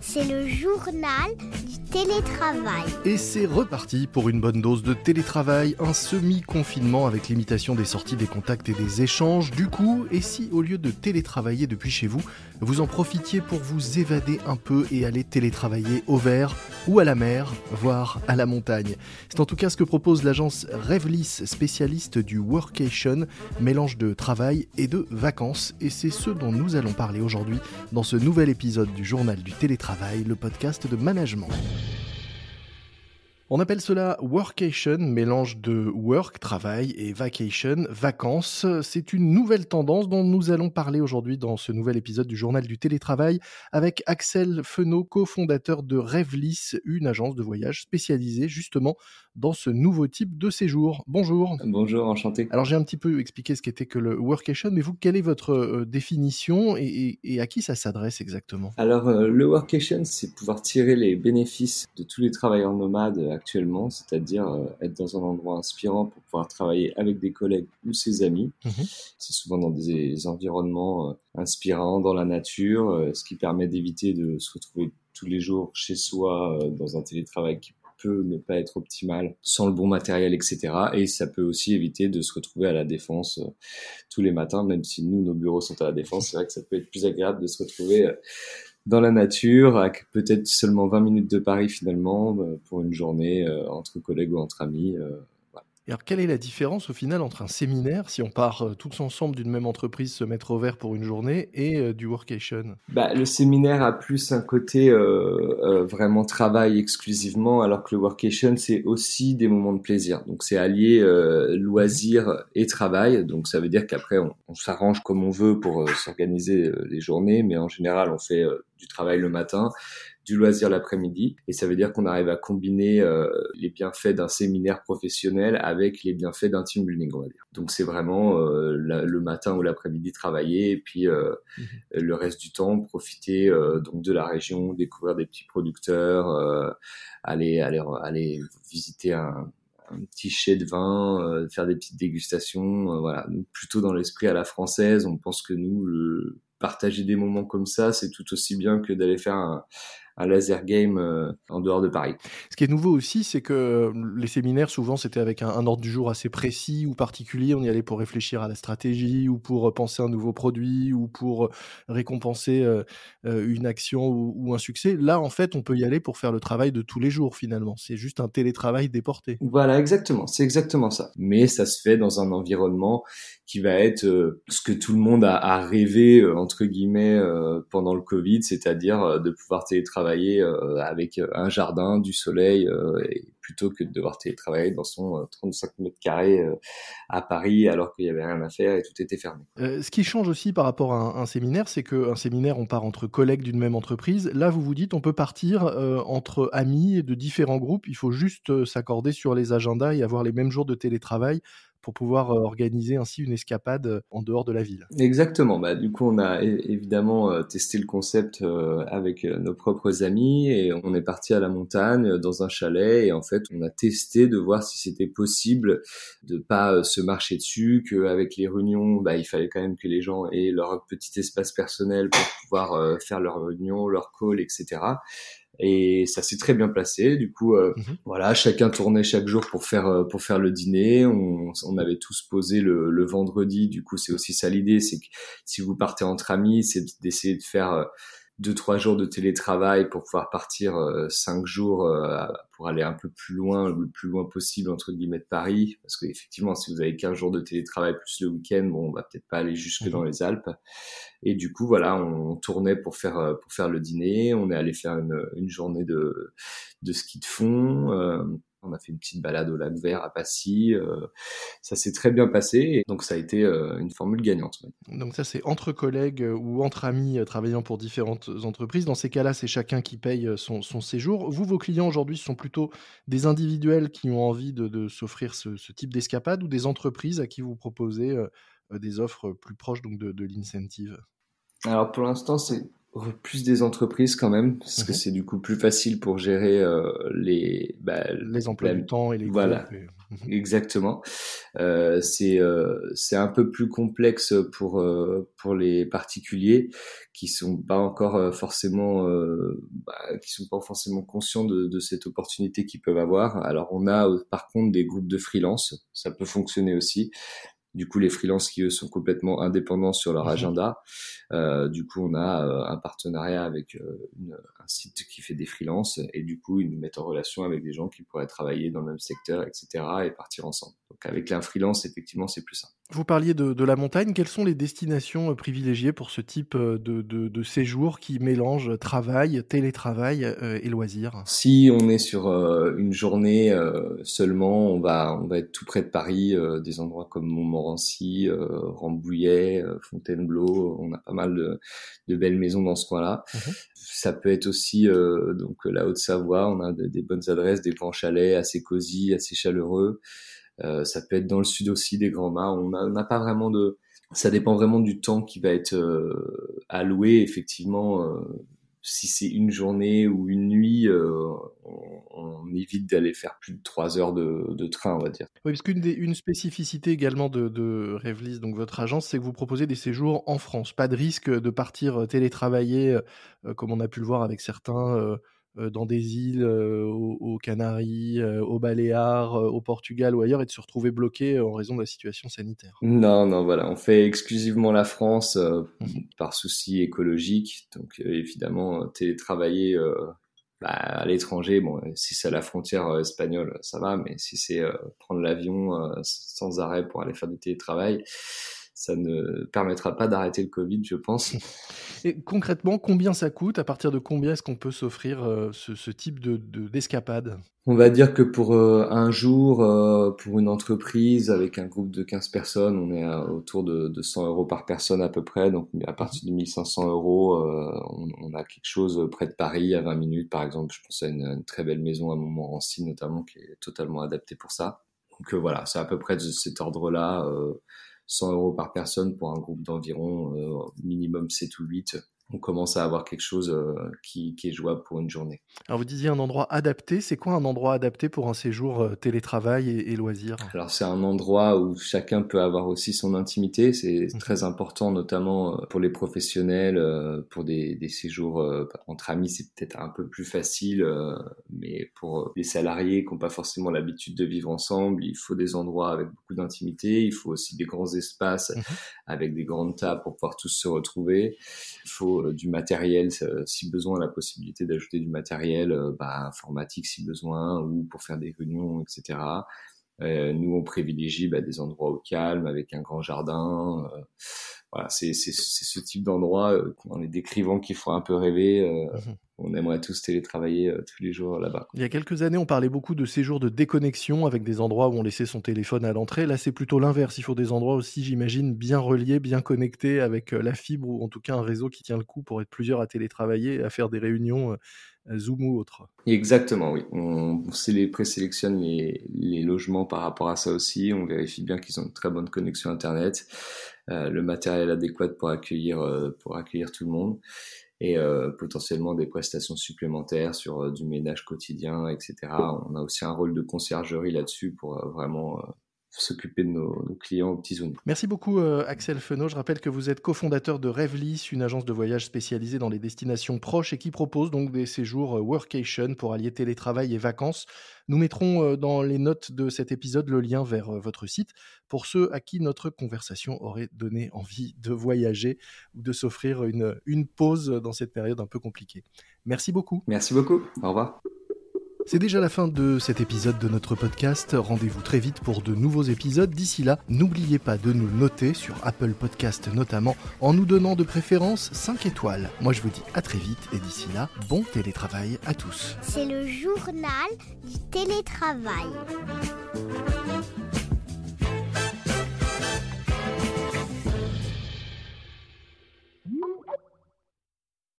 C'est le journal du télétravail. Et c'est reparti pour une bonne dose de télétravail, un semi-confinement avec l'imitation des sorties, des contacts et des échanges. Du coup, et si au lieu de télétravailler depuis chez vous, vous en profitiez pour vous évader un peu et aller télétravailler au vert ou à la mer, voire à la montagne C'est en tout cas ce que propose l'agence Revlis, spécialiste du workation, mélange de travail et de vacances. Et c'est ce dont nous allons parler aujourd'hui dans ce nouvel épisode du journal du télétravail le podcast de management. On appelle cela workation, mélange de work, travail, et vacation, vacances. C'est une nouvelle tendance dont nous allons parler aujourd'hui dans ce nouvel épisode du journal du télétravail avec Axel Fenot, cofondateur de Revlis, une agence de voyage spécialisée justement dans ce nouveau type de séjour. Bonjour. Bonjour, enchanté. Alors j'ai un petit peu expliqué ce qu'était que le workation, mais vous, quelle est votre euh, définition et, à qui ça s'adresse exactement? Alors euh, le workation, c'est pouvoir tirer les bénéfices de tous les travailleurs nomades actuellement, c'est-à-dire euh, être dans un endroit inspirant pour pouvoir travailler avec des collègues ou ses amis. Mhm. C'est souvent dans des environnements inspirants, dans la nature, ce qui permet d'éviter de se retrouver tous les jours chez soi dans un télétravail qui ne pas être optimal sans le bon matériel, etc. Et ça peut aussi éviter de se retrouver à la défense euh, tous les matins, même si nous, nos bureaux sont à la défense. C'est vrai que ça peut être plus agréable de se retrouver euh, dans la nature, avec peut-être seulement 20 minutes de Paris finalement, euh, pour une journée entre collègues ou entre amis alors, quelle est la différence au final entre un séminaire, si on part euh, tous ensemble d'une même entreprise se mettre au vert pour une journée, et euh, du workation? Bah, Le séminaire a plus un côté euh, vraiment travail exclusivement, alors que le workation, c'est aussi des moments de plaisir. Donc, c'est allier loisir et travail. Donc, ça veut dire qu'après, on s'arrange comme on veut pour s'organiser les journées, mais en général, on fait du travail le matin du loisir l'après-midi. Et ça veut dire qu'on arrive à combiner euh, les bienfaits d'un séminaire professionnel avec les bienfaits d'un team building, on va dire. Donc c'est vraiment euh, le matin ou l'après-midi travailler et puis euh, mhm. le reste du temps profiter donc de la région, découvrir des petits producteurs, aller aller aller visiter un, petit chai de vin, faire des petites dégustations, voilà. plutôt dans l'esprit à la française, on pense que nous, le, partager des moments comme ça, c'est tout aussi bien que d'aller faire un, un laser game euh, en dehors de Paris. Ce qui est nouveau aussi, c'est que euh, les séminaires, souvent, c'était avec un, ordre du jour assez précis ou particulier. On y allait pour réfléchir à la stratégie ou pour euh, penser un nouveau produit ou pour récompenser une action ou, un succès. Là, en fait, on peut y aller pour faire le travail de tous les jours, finalement. C'est juste un télétravail déporté. Voilà, exactement. C'est exactement ça. Mais ça se fait dans un environnement qui va être ce que tout le monde a, a rêvé, entre guillemets, pendant le Covid, c'est-à-dire de pouvoir télétravailler euh, avec euh, un jardin, du soleil, euh, plutôt que de devoir télétravailler dans son 35 mètres carrés à Paris alors qu'il y avait rien à faire et tout était fermé. ce qui change aussi par rapport à un, séminaire, c'est qu'un séminaire, on part entre collègues d'une même entreprise. Là, vous vous dites, on peut partir entre amis de différents groupes. Il faut juste s'accorder sur les agendas et avoir les mêmes jours de télétravail pour pouvoir euh, organiser ainsi une escapade euh, en dehors de la ville. Exactement. Bah, du coup, on a évidemment euh, testé le concept avec nos propres amis et on est parti à la montagne dans un chalet et en fait, on a testé de voir si c'était possible de pas se marcher dessus, qu'avec les réunions, bah, il fallait quand même que les gens aient leur petit espace personnel pour pouvoir faire leurs réunions, leurs calls, etc et ça s'est très bien placé. Du coup, euh, mhm. voilà, chacun tournait chaque jour pour faire euh, pour faire le dîner. On, on avait tous posé le, le vendredi. Du coup, c'est aussi ça l'idée, c'est que si vous partez entre amis, c'est d'essayer de faire euh, deux trois jours de télétravail pour pouvoir partir euh, cinq jours euh, pour aller un peu plus loin le plus loin possible entre guillemets de Paris. Parce qu'effectivement si vous avez 15 jours de télétravail plus le week-end bon on va peut-être pas aller jusque dans mhm. les Alpes. Et du coup voilà on, tournait pour faire euh, pour faire le dîner. On est allé faire une, une journée de de ski de fond on a fait une petite balade au lac vert à Passy. Euh, ça s'est très bien passé. Et donc, ça a été euh, une formule gagnante. Donc, ça, c'est entre collègues euh, ou entre amis travaillant pour différentes entreprises. Dans ces cas-là, c'est chacun qui paye son, séjour. Vous, vos clients aujourd'hui, ce sont plutôt des individuels qui ont envie de, s'offrir ce, type d'escapade ou des entreprises à qui vous proposez des offres plus proches donc de, de l'incentive? Alors, pour l'instant, c'est plus des entreprises quand même, parce que mhm. c'est du coup plus facile pour gérer euh, les bah, les emplois du temps et les voilà mhm. exactement. Euh, c'est euh, c'est un peu plus complexe pour euh, pour les particuliers qui sont pas encore euh, forcément bah, qui sont pas forcément conscients de, de cette opportunité qu'ils peuvent avoir. Alors on a par contre des groupes de freelance, ça peut fonctionner aussi. Du coup, les freelances qui eux sont complètement indépendants sur leur mhm. agenda. Euh, du coup, on a euh, un partenariat avec euh, une, un site qui fait des freelances et du coup, ils nous mettent en relation avec des gens qui pourraient travailler dans le même secteur, etc. et partir ensemble. Donc, avec un freelance, effectivement, c'est plus simple. Vous parliez de, de, la montagne. Quelles sont les destinations euh, privilégiées pour ce type euh, de, de, de séjour qui mélange travail, télétravail euh, et loisirs? Si on est sur une journée seulement, on va, on va être tout près de Paris, des endroits comme Montmorency, Rambouillet, Fontainebleau. On a pas mal de, de belles maisons dans ce coin-là. Mmh Ça peut être aussi donc la Haute-Savoie. On a des bonnes adresses, des grands chalets assez cosy, assez chaleureux. Euh, ça peut être dans le sud aussi des grands mâts. On n'a pas vraiment de. Ça dépend vraiment du temps qui va être euh, alloué. Effectivement, euh, si c'est une journée ou une nuit, on, évite d'aller faire plus de trois heures de, train, on va dire. Oui, parce qu'une une spécificité également de, de Revlis, donc votre agence, c'est que vous proposez des séjours en France. Pas de risque de partir télétravailler, comme on a pu le voir avec certains dans des îles, euh, aux, Canaries, euh, aux Baléares, au Portugal ou ailleurs et de se retrouver bloqué en raison de la situation sanitaire. Non, non, voilà, on fait exclusivement la France mmh par souci écologique. Donc évidemment, télétravailler bah, à l'étranger, bon, si c'est à la frontière espagnole, ça va, mais si c'est prendre l'avion sans arrêt pour aller faire du télétravail, ça ne permettra pas d'arrêter le Covid, je pense. Et concrètement, combien ça coûte? À partir de combien est-ce qu'on peut s'offrir euh, ce, type de, d'escapade? On va dire que pour euh, un jour, euh, pour une entreprise avec un groupe de 15 personnes, on est autour de, 100 euros par personne à peu près. Donc à partir de 1500 euros, on, a quelque chose près de Paris à 20 minutes, par exemple. Je pense à une, très belle maison à Montmorency notamment qui est totalement adaptée pour ça. Donc voilà, c'est à peu près de cet ordre-là. 100 euros par personne pour un groupe d'environ euh, minimum 7 ou 8 on commence à avoir quelque chose euh, qui, est jouable pour une journée. Alors vous disiez un endroit adapté, c'est quoi un endroit adapté pour un séjour euh, télétravail et, loisirs? Alors c'est un endroit où chacun peut avoir aussi son intimité, c'est mmh. très important notamment euh, pour les professionnels, pour des, séjours entre amis c'est peut-être un peu plus facile, mais pour les salariés qui n'ont pas forcément l'habitude de vivre ensemble, il faut des endroits avec beaucoup d'intimité, il faut aussi des grands espaces mmh avec des grandes tables pour pouvoir tous se retrouver, il faut euh, du matériel si besoin, la possibilité d'ajouter du matériel euh, bah, informatique si besoin, ou pour faire des réunions, etc. Euh, nous, on privilégie bah, des endroits au calme, avec un grand jardin. Voilà, c'est ce type d'endroit, en les décrivant, qui font un peu rêver. Mmh on aimerait tous télétravailler euh, tous les jours là-bas. Il y a quelques années, on parlait beaucoup de séjours de déconnexion avec des endroits où on laissait son téléphone à l'entrée. Là, c'est plutôt l'inverse. Il faut des endroits aussi, j'imagine, bien reliés, bien connectés avec euh, la fibre ou en tout cas un réseau qui tient le coup pour être plusieurs à télétravailler, à faire des réunions. Euh, Zoom ou autre. Exactement, oui. On, présélectionne les, les logements par rapport à ça aussi. On vérifie bien qu'ils ont une très bonne connexion Internet, le matériel adéquat pour accueillir, pour accueillir tout le monde et euh, potentiellement des prestations supplémentaires sur euh, du ménage quotidien, etc. On a aussi un rôle de conciergerie là-dessus pour euh, vraiment s'occuper de nos, clients aux petits zones. Merci beaucoup Axel Fenot. Je rappelle que vous êtes cofondateur de Revlis, une agence de voyage spécialisée dans les destinations proches et qui propose donc des séjours workation pour allier télétravail et vacances. Nous mettrons euh, dans les notes de cet épisode le lien vers euh, votre site pour ceux à qui notre conversation aurait donné envie de voyager ou de s'offrir une, une pause dans cette période un peu compliquée. Merci beaucoup. Merci beaucoup. Au revoir. C'est déjà la fin de cet épisode de notre podcast. Rendez-vous très vite pour de nouveaux épisodes. D'ici là, n'oubliez pas de nous noter sur Apple Podcast notamment en nous donnant de préférence 5 étoiles. Moi je vous dis à très vite et d'ici là, bon télétravail à tous. C'est le journal du télétravail.